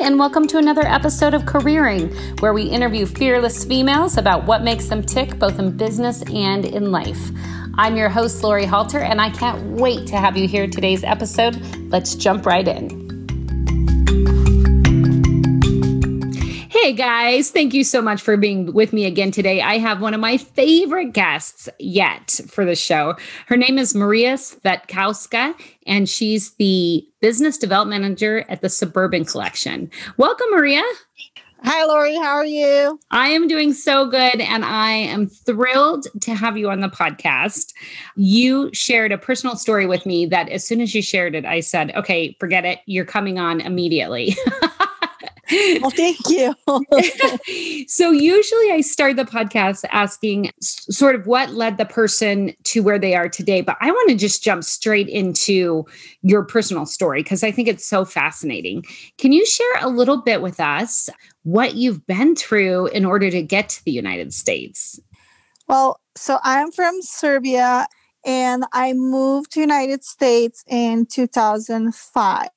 and welcome to another episode of Careering, where we interview fearless females about what makes them tick both in business and in life. I'm your host, Lori Halter, and I can't wait to have you hear today's episode. Let's jump right in. Hey guys, thank you so much for being with me again today. I have one of my favorite guests yet for the show. Her name is Maria Svetkowska, and she's the business development manager at the Suburban Collection. Welcome, Maria. Hi, Lori. How are you? I am doing so good, and I am thrilled to have you on the podcast. You shared a personal story with me that as soon as you shared it, I said, okay, forget it. You're coming on immediately. well, thank you. so, usually I start the podcast asking sort of what led the person to where they are today, but I want to just jump straight into your personal story because I think it's so fascinating. Can you share a little bit with us what you've been through in order to get to the United States? Well, so I'm from Serbia and I moved to United States in 2005.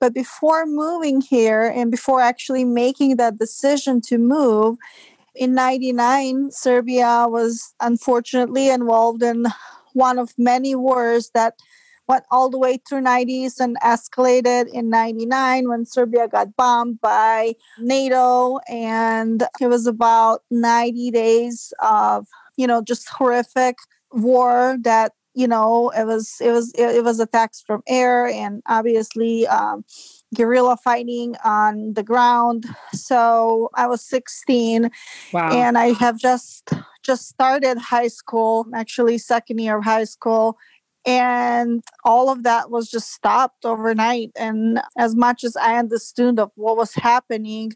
But before moving here and before actually making that decision to move, in 99, Serbia was unfortunately involved in one of many wars that went all the way through 90s and escalated in 99 when Serbia got bombed by NATO. And it was about 90 days of you know just horrific war that you know it was it was it, was attacks from air and obviously um, guerrilla fighting on the ground so i was 16 wow. and i have just just started high school actually second year of high school and all of that was just stopped overnight and as much as i understood of what was happening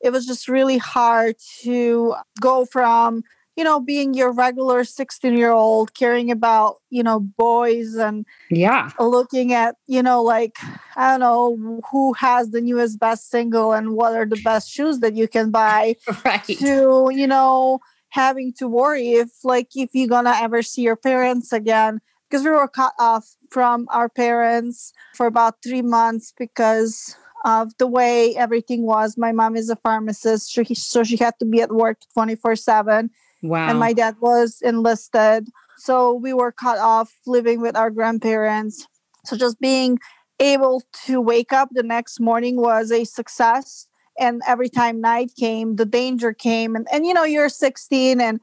it was just really hard to go from you know, being your regular 16 year old, caring about, you know, boys and yeah, looking at, you know, like, I don't know, who has the newest best single and what are the best shoes that you can buy right. to, you know, having to worry if, like, if you're gonna ever see your parents again. Because we were cut off from our parents for about three months because of the way everything was. My mom is a pharmacist, so she had to be at work 24 7 Wow. And my dad was enlisted. So we were cut off living with our grandparents. So just being able to wake up the next morning was a success. And every time night came, the danger came. And, and you know, you're 16 and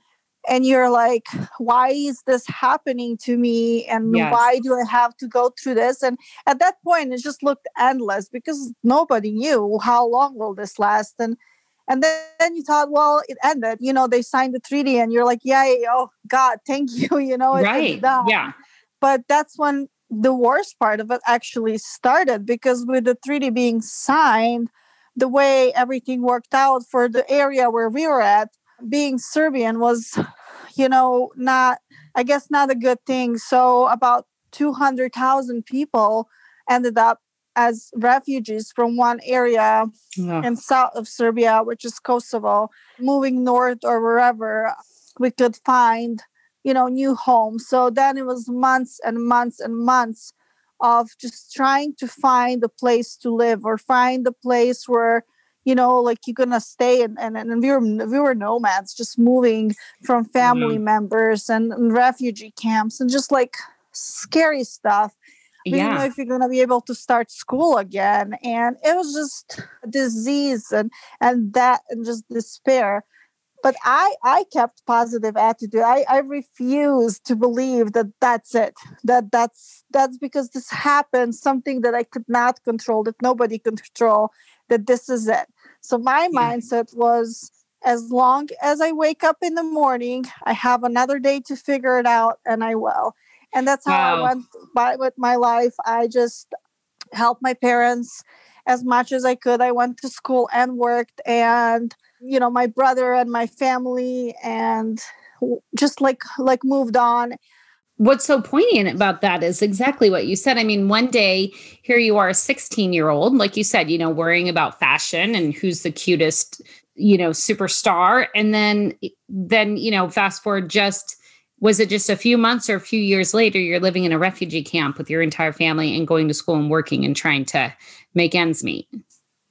and you're like, why is this happening to me? And yes. why do I have to go through this? And at that point, it just looked endless because nobody knew how long will this last. And and then, then you thought, well, it ended. You know, they signed the treaty, and you're like, yeah, oh God, thank you. You know, right? Yeah. But that's when the worst part of it actually started because with the treaty being signed, the way everything worked out for the area where we were at, being Serbian was, you know, not, I guess, not a good thing. So about 200,000 people ended up as refugees from one area yeah. in south of Serbia, which is Kosovo, moving north or wherever we could find, you know, new homes. So then it was months and months and months of just trying to find a place to live or find a place where you know like you're gonna stay and and, and we were we were nomads just moving from family mm-hmm. members and, and refugee camps and just like scary stuff we yeah. didn't know if you're going to be able to start school again and it was just disease and and that and just despair but i i kept positive attitude i i refused to believe that that's it that that's that's because this happened something that i could not control that nobody could control that this is it so my yeah. mindset was as long as i wake up in the morning i have another day to figure it out and i will and that's how wow. I went by with my life. I just helped my parents as much as I could. I went to school and worked, and you know, my brother and my family, and just like like moved on. What's so poignant about that is exactly what you said. I mean, one day here you are, a 16 year old, like you said, you know, worrying about fashion and who's the cutest, you know, superstar. And then, then, you know, fast forward just was it just a few months or a few years later you're living in a refugee camp with your entire family and going to school and working and trying to make ends meet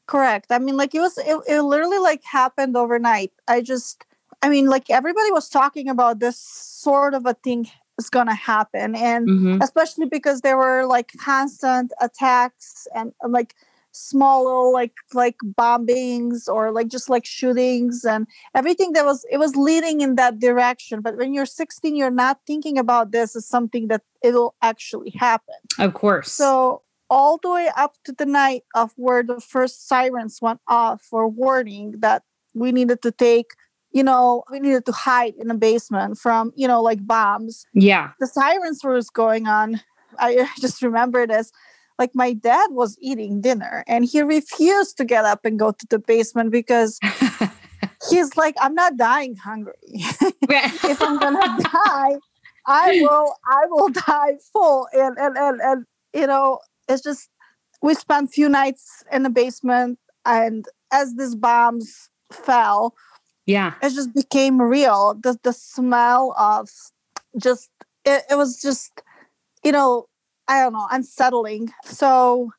Correct. I mean, like it was, it, it literally like happened overnight. I just, I mean, like everybody was talking about this sort of a thing is going to happen. And mm-hmm. especially because there were like constant attacks and, and like small little like like bombings or like just like shootings and everything that was it was leading in that direction but when you're 16 you're not thinking about this as something that it'll actually happen. Of course. So all the way up to the night of where the first sirens went off for warning that we needed to take you know we needed to hide in a basement from you know like bombs yeah. the sirens was going on. I just remember this like my dad was eating dinner and he refused to get up and go to the basement because he's like i'm not dying hungry. If i'm gonna die i will i will die full and and and, and you know it's just we spent few nights in the basement and as these bombs fell yeah. it just became real. The the smell of just it, it was just you know I don't know, unsettling. So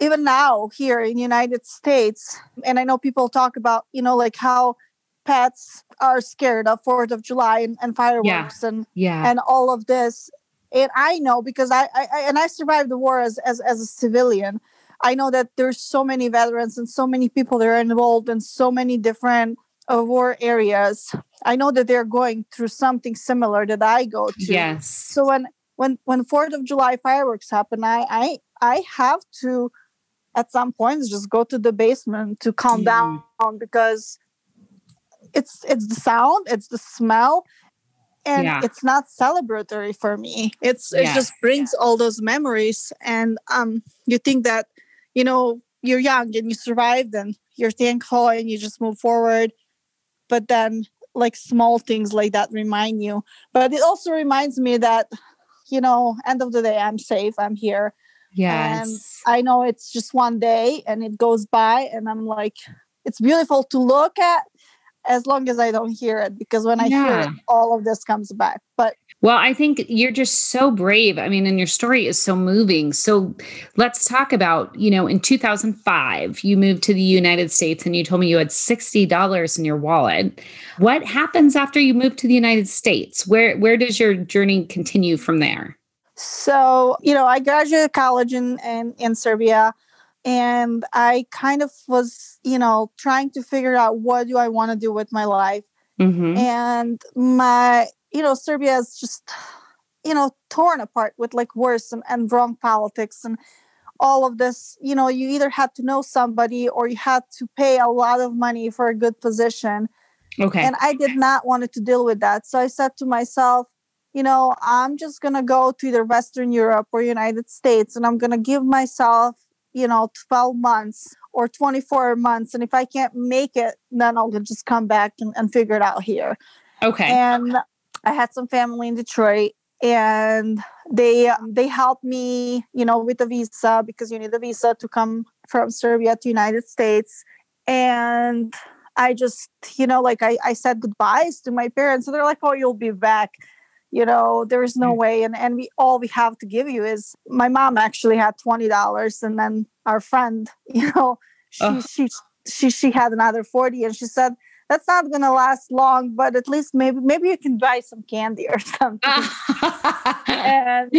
even now here in the United States, and I know people talk about, you know, like how pets are scared of Fourth of July and, and fireworks yeah. and yeah. and all of this. And I know because I, I, I and I survived the war as, as as a civilian. I know that there's so many veterans and so many people that are involved in so many different uh, war areas. I know that they're going through something similar that I go to. Yes. So when when when Fourth of July fireworks happen, I I I have to at some points just go to the basement to calm mm. down because it's it's the sound, it's the smell, and yeah. it's not celebratory for me. It's yeah. it just brings all those memories, and um, you think that you know you're young and you survived and you're thankful and you just move forward, but then like small things like that remind you. But it also reminds me that you know, end of the day, I'm safe. I'm here. Yes. And I know it's just one day and it goes by, and I'm like, it's beautiful to look at as long as I don't hear it, because when I yeah. hear it, all of this comes back. But well, I think you're just so brave. I mean, and your story is so moving. So let's talk about, you know, in 2005, you moved to the United States and you told me you had $60 in your wallet. What happens after you move to the United States? Where where does your journey continue from there? So, you know, I graduated college in, in, in Serbia and I kind of was, you know, trying to figure out what do I want to do with my life. Mm-hmm. And my you know, Serbia is just, you know, torn apart with like worse and, and wrong politics and all of this. You know, you either had to know somebody or you had to pay a lot of money for a good position. Okay. And I did not want to deal with that. So I said to myself, you know, I'm just going to go to either Western Europe or United States and I'm going to give myself, you know, 12 months or 24 months. And if I can't make it, then I'll just come back and, and figure it out here. Okay. And I had some family in Detroit and they um, they helped me, you know, with the visa because you need a visa to come from Serbia to United States. And I just, you know, like I, I said goodbyes to my parents. And they're like, oh, you'll be back. You know, there is no mm. way. And and we all we have to give you is my mom actually had twenty dollars and then our friend, you know, she she she she had another 40 and she said that's not going to last long but at least maybe maybe you can buy some candy or something and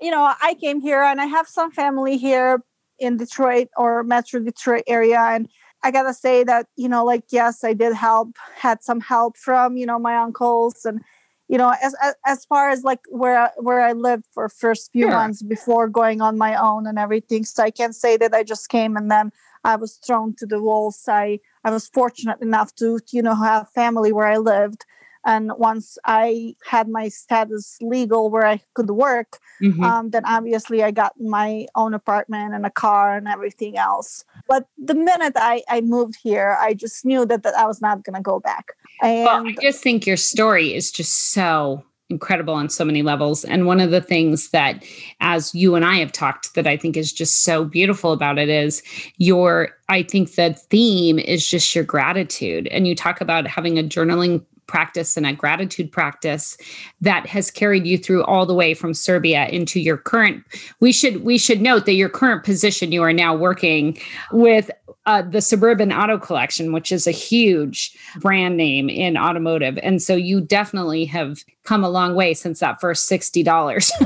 you know i came here and i have some family here in detroit or metro detroit area and i gotta say that you know like yes i did help had some help from you know my uncles and you know as as far as like where where i lived for first few sure. months before going on my own and everything so i can't say that i just came and then i was thrown to the wolves i I was fortunate enough to, you know, have family where I lived. And once I had my status legal where I could work, mm-hmm. um, then obviously I got my own apartment and a car and everything else. But the minute I, I moved here, I just knew that, that I was not going to go back. And well, I just think your story is just so incredible on so many levels. And one of the things that, as you and I have talked, that I think is just so beautiful about it is your, I think the theme is just your gratitude. And you talk about having a journaling practice and a gratitude practice that has carried you through all the way from Serbia into your current. We should we should note that your current position you are now working with uh, the Suburban Auto Collection, which is a huge brand name in automotive, and so you definitely have come a long way since that first sixty dollars.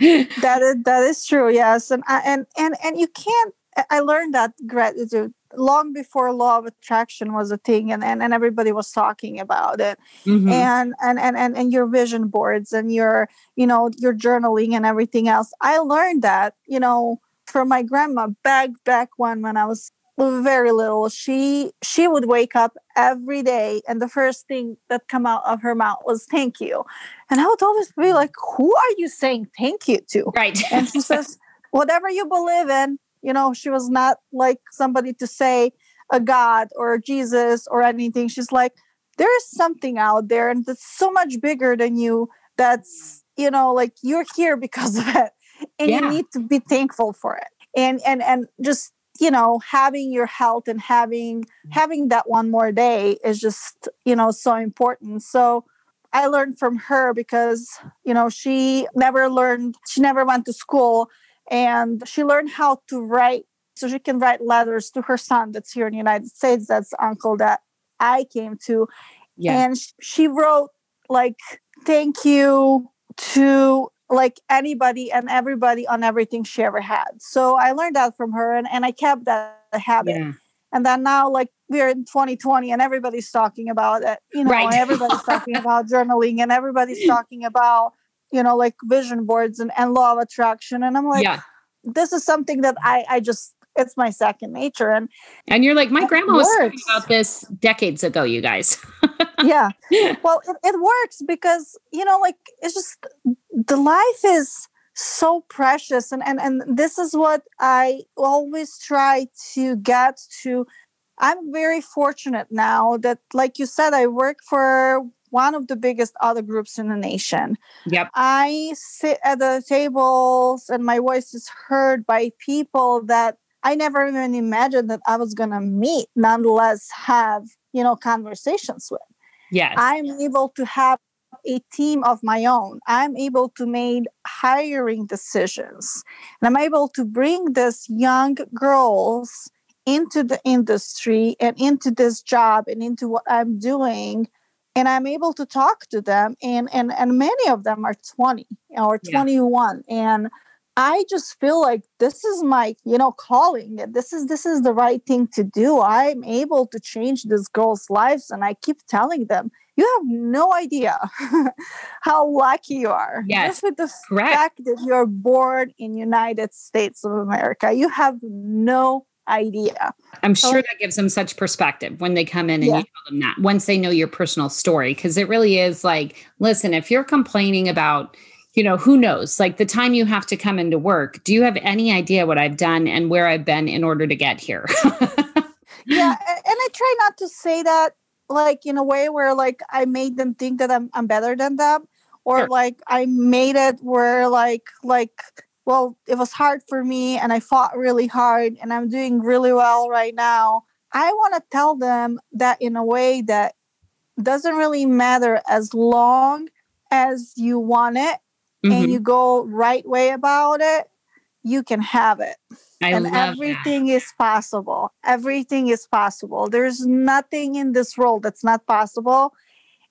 that is that is true. Yes, and and and and you can't. I learned that gratitude long before law of attraction was a thing and, and, and everybody was talking about it. Mm-hmm. and, and and and and your vision boards and your you know your journaling and everything else. I learned that you know from my grandma back back when when i was very little she she would wake up every day and the first thing that come out of her mouth was thank you. And i would always be like who are you saying thank you to? Right. And she says whatever you believe in you know, she was not like somebody to say a God or Jesus or anything. She's like, there is something out there and that's so much bigger than you that's, you know, like you're here because of it. And yeah. you need to be thankful for it. And and and just you know having your health and having having that one more day is just you know so important so i learned from her because you know she never learned she never went to school and she learned how to write so she can write letters to her son that's here in the united states that's uncle that i came to yeah. and she wrote like thank you to like anybody and everybody on everything she ever had so i learned that from her and, and i kept that habit yeah. and then now like we're in 2020 and everybody's talking about it you know right. everybody's talking about journaling and everybody's talking about you know, like vision boards and, and law of attraction. And I'm like, yeah. this is something that I, I just, it's my second nature. And and you're like, my grandma was talking about this decades ago, you guys. yeah. Well, it, it works because, you know, like it's just the life is so precious. And, and, and this is what I always try to get to. I'm very fortunate now that, like you said, I work for one of the biggest other groups in the nation. Yep. I sit at the tables and my voice is heard by people that I never even imagined that I was going to meet, nonetheless have, you know, conversations with. Yes. I'm able to have a team of my own. I'm able to make hiring decisions. And I'm able to bring these young girls into the industry and into this job and into what I'm doing and i'm able to talk to them and and and many of them are 20 or 21 yeah. and i just feel like this is my you know calling this is this is the right thing to do i'm able to change these girls lives and i keep telling them you have no idea how lucky you are yes just with the correct. fact that you're born in united states of america you have no idea. I'm sure that gives them such perspective when they come in and yeah. you tell them that once they know your personal story. Cause it really is like, listen, if you're complaining about, you know, who knows, like the time you have to come into work, do you have any idea what I've done and where I've been in order to get here? yeah. And I try not to say that like in a way where like I made them think that I'm, I'm better than them or sure. like I made it where like, like, well, it was hard for me and I fought really hard and I'm doing really well right now. I want to tell them that in a way that doesn't really matter as long as you want it mm-hmm. and you go right way about it, you can have it. I and everything that. is possible. Everything is possible. There's nothing in this world that's not possible.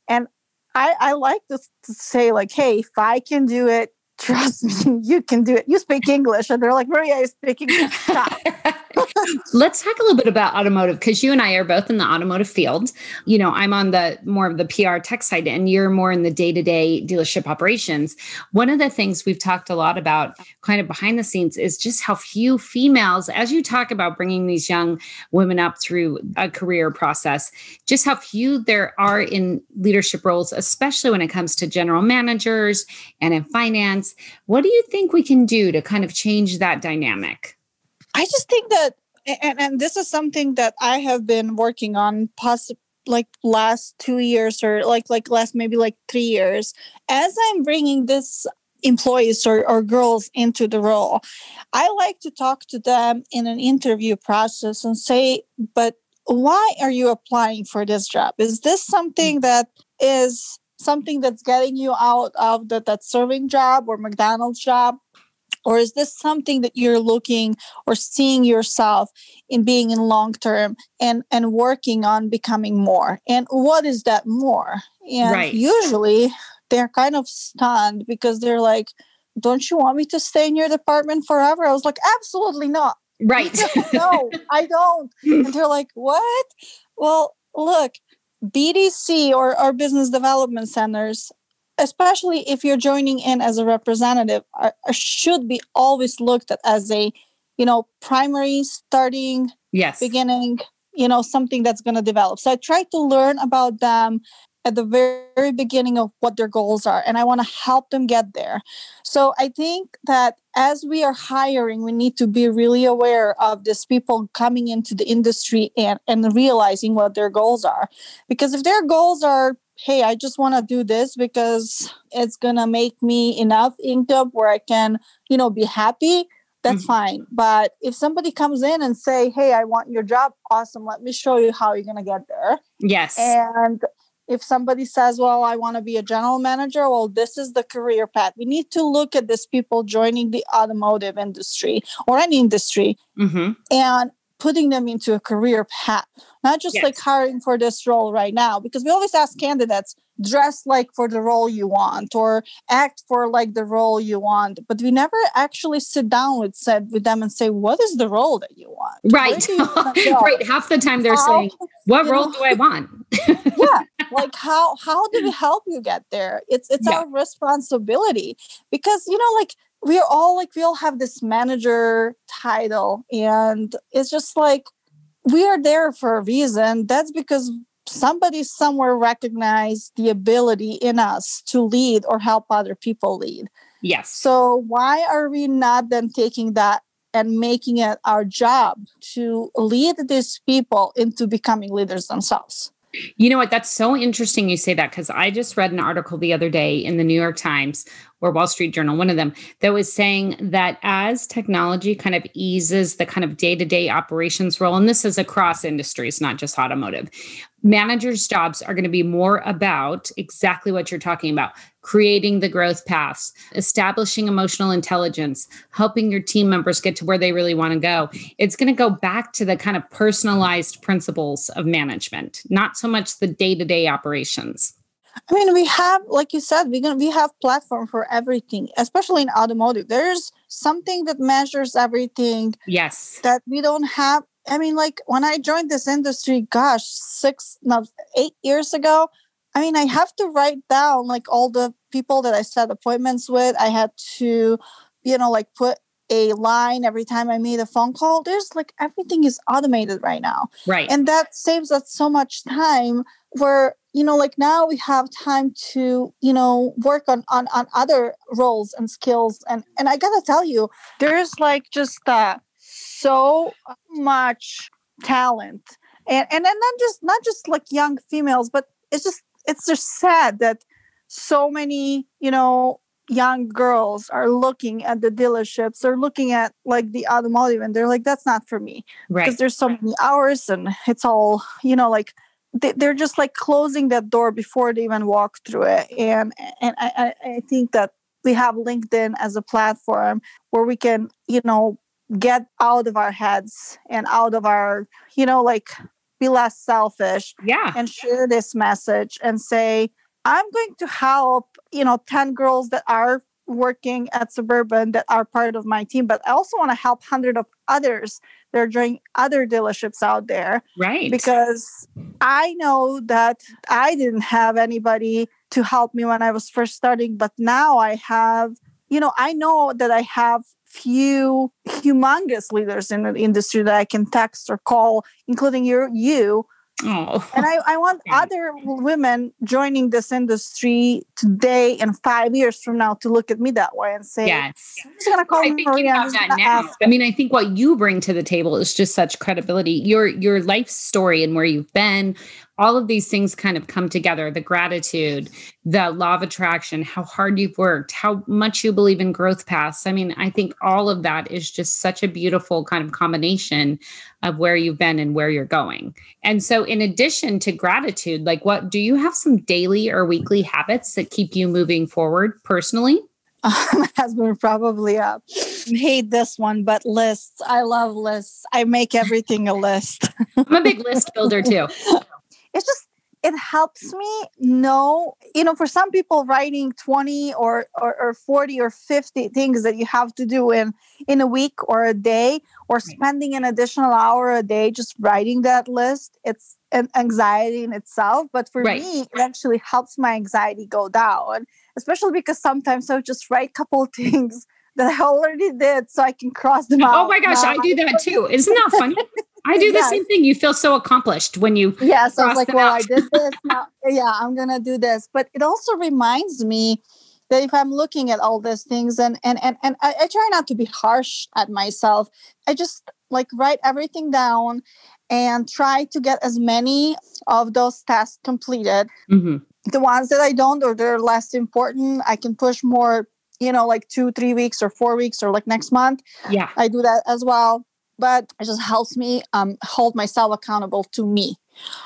And I, I like to, to say, like, hey, if I can do it, trust me, you can do it. You speak English. And they're like, Maria, I speak English. Stop. Let's talk a little bit about automotive because you and I are both in the automotive field. You know, I'm on the more of the PR tech side, and you're more in the day to day dealership operations. One of the things we've talked a lot about, kind of behind the scenes, is just how few females, as you talk about bringing these young women up through a career process, just how few there are in leadership roles, especially when it comes to general managers and in finance. What do you think we can do to kind of change that dynamic? I just think that, and, and this is something that I have been working on, possibly like last two years or like like last maybe like three years as i'm bringing this employees or, or girls into the role i like to talk to them in an interview process and say but why are you applying for this job? Is this something mm. that is something that's getting you out of the, that serving job or McDonald's job? Or is this something that you're looking or seeing yourself in being in long term and, and working on becoming more? And what is that more? And right. usually they're kind of stunned because they're like, Don't you want me to stay in your department forever? I was like, Absolutely not. Right. no, I don't. And they're like, What? Well, look, BDC or, or business development centers, especially if you're joining in as a representative, are, should be always looked at as a, you know, primary starting, yes, beginning, you know, something that's going to develop. So I try to learn about them at the very beginning of what their goals are and i want to help them get there. So i think that as we are hiring we need to be really aware of these people coming into the industry and, and realizing what their goals are. Because if their goals are hey i just want to do this because it's going to make me enough income where i can you know be happy that's mm-hmm. fine but if somebody comes in and say hey i want your job awesome let me show you how you're going to get there yes and if somebody says, Well, I want to be a general manager, well, this is the career path. We need to look at these people joining the automotive industry or any industry mm-hmm. and putting them into a career path, not just yes. like hiring for this role right now. Because we always ask candidates, dress like for the role you want or act for like the role you want but we never actually sit down with said with them and say what is the role that you want right you right half the time they're how, saying what role know? do i want yeah like how how do we help you get there it's it's yeah. our responsibility because you know like we're all like we all have this manager title and it's just like we are there for a reason that's because somebody somewhere recognized the ability in us to lead or help other people lead. Yes. So why are we not then taking that and making it our job to lead these people into becoming leaders themselves? You know what? That's so interesting you say that because I just read an article the other day in the New York Times or Wall Street Journal, one of them, that was saying that as technology kind of eases the kind of day to day operations role, and this is across industries, not just automotive, managers' jobs are going to be more about exactly what you're talking about creating the growth paths, establishing emotional intelligence, helping your team members get to where they really want to go. It's going to go back to the kind of personalized principles of management, not so much the day to day operations. I mean, we have, like you said, we're gonna we have platform for everything, especially in automotive. There's something that measures everything. Yes. That we don't have. I mean, like when I joined this industry, gosh, six, no, eight years ago. I mean, I have to write down like all the people that I set appointments with. I had to, you know, like put a line every time I made a phone call. There's like everything is automated right now. Right. And that saves us so much time where you know like now we have time to you know work on on, on other roles and skills and and i gotta tell you there's like just uh so much talent. And and then not just not just like young females but it's just it's just sad that so many you know young girls are looking at the dealerships or looking at like the automotive and they're like that's not for me right. because there's so many hours and it's all you know like they're just like closing that door before they even walk through it. And and I, I think that we have linkedin as a platform where we can you know get out of our heads and out of our you know like be less selfish yeah and share this message and say i'm going to help you know 10 girls that are working at Suburban that are part of my team, but I also want to help hundred of others that are doing other dealerships out there. Right. Because I know that I didn't have anybody to help me when I was first starting, but now I have, you know, I know that I have few humongous leaders in the industry that I can text or call, including your you Oh. And I, I want other women joining this industry today and five years from now to look at me that way and say, Yes. I'm just gonna call I think Maria. You have that now. I mean, I think what you bring to the table is just such credibility. Your your life story and where you've been, all of these things kind of come together the gratitude, the law of attraction, how hard you've worked, how much you believe in growth paths. I mean, I think all of that is just such a beautiful kind of combination of where you've been and where you're going. And so, in addition to gratitude, like what do you have some daily or weekly habits that keep you moving forward personally? my husband probably uh, hate this one, but lists. I love lists. I make everything a list. I'm a big list builder too. It's just it helps me know you know for some people writing 20 or, or, or 40 or 50 things that you have to do in in a week or a day or spending an additional hour a day just writing that list it's an anxiety in itself but for right. me it actually helps my anxiety go down especially because sometimes i'll just write a couple things that i already did so i can cross them oh out oh my gosh now. i do that too isn't that funny I do the yes. same thing. You feel so accomplished when you. Yes, I was like, well. I did this. Now, yeah, I'm gonna do this. But it also reminds me that if I'm looking at all these things, and and and and I, I try not to be harsh at myself. I just like write everything down and try to get as many of those tasks completed. Mm-hmm. The ones that I don't or they're less important, I can push more. You know, like two, three weeks or four weeks or like next month. Yeah, I do that as well but it just helps me um, hold myself accountable to me.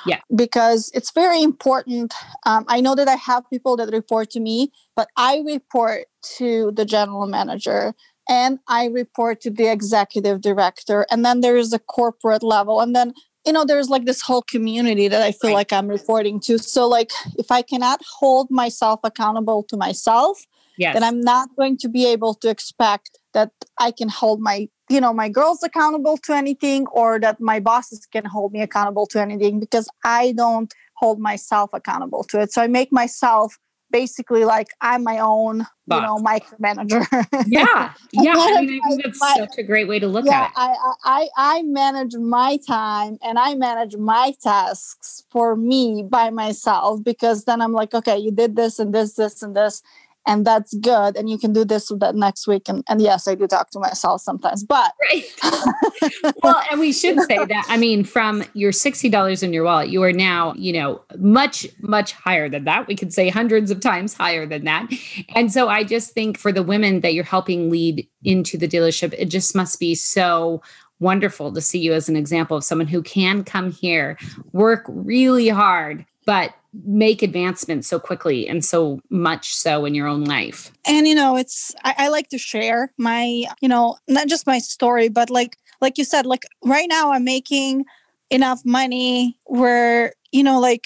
Yeah. Because it's very important. Um, I know that I have people that report to me, but I report to the general manager and I report to the executive director. And then there is a corporate level. And then, you know, there's like this whole community that I feel right. like I'm reporting to. So, like, if I cannot hold myself accountable to myself, yes. then I'm not going to be able to expect that I can hold my you know my girls accountable to anything or that my bosses can hold me accountable to anything because i don't hold myself accountable to it. So i make myself basically like i'm my own Boss. you know micromanager. Yeah yeah I, mean, I think that's my, such a great way to look yeah, at it. I, I i manage my time and i manage my tasks for me by myself because then i'm like okay you did this and this this and this and that's good and you can do this with that next week and, and yes i do talk to myself sometimes but right. well and we should say that i mean from your $60 in your wallet you are now you know much much higher than that we could say hundreds of times higher than that and so i just think for the women that you're helping lead into the dealership it just must be so wonderful to see you as an example of someone who can come here work really hard but make advancements so quickly and so much so in your own life? And you know it's I, I, like to share my you know not just my story but like like you said like right now i'm making enough money where you know like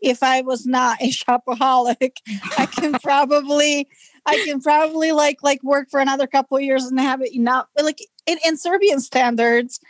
if i was not a shopaholic i can probably i can probably like like work for another couple years and have it enough. Like in, in serbian standards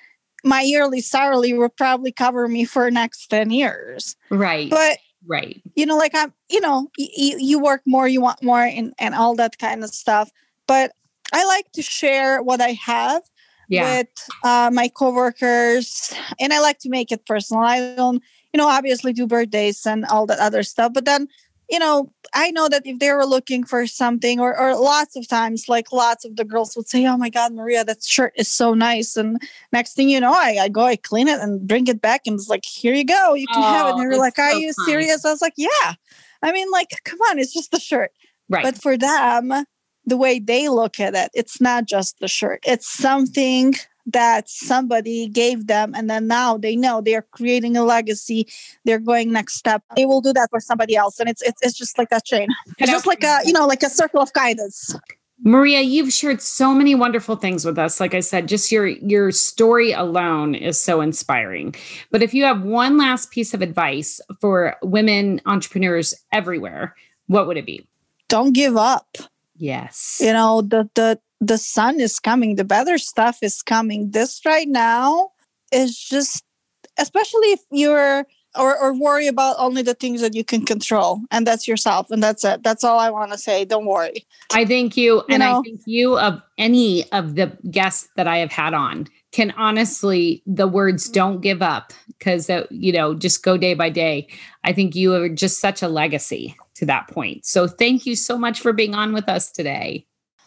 my yearly salary would probably cover me for next 10 years. Right. But right you know like i'm you know you, you work more you want more and, and all that kind of stuff but i like to share what i have yeah. with uh, my coworkers and i like to make it personal i don't you know obviously do birthdays and all that other stuff but then you know, I know that if they were looking for something, or, or lots of times, like lots of the girls would say, Oh my God, Maria, that shirt is so nice. And next thing you know, I, I go, I clean it and bring it back. And it's like, Here you go, you can oh, have it. And oh, they were like, Are so you fun. serious? I was like, Yeah. I mean, like, come on, it's just the shirt. Right. But for them, the way they look at it, it's not just the shirt, it's something that somebody gave them and then now they know they're creating a legacy they're going next step they will do that for somebody else and it's it's, it's just like that chain it's just like a you know like a circle of guidance Maria, you've shared so many wonderful things with us. Like I said, just your your story alone is so inspiring. But if you have one last piece of advice for women entrepreneurs everywhere, what would it be? Don't give up. Yes. You know, the the the sun is coming, the better stuff is coming. This right now is just, especially if you're or, or worry about only the things that you can control and that's yourself and that's it. That's all i want to say. Don't worry. I thank you, you and know? i think you of any of the guests that i have had on. Can honestly the words don't give up because you know just go day by day. I think you are just such a legacy to that point. So thank you so much for being on with us today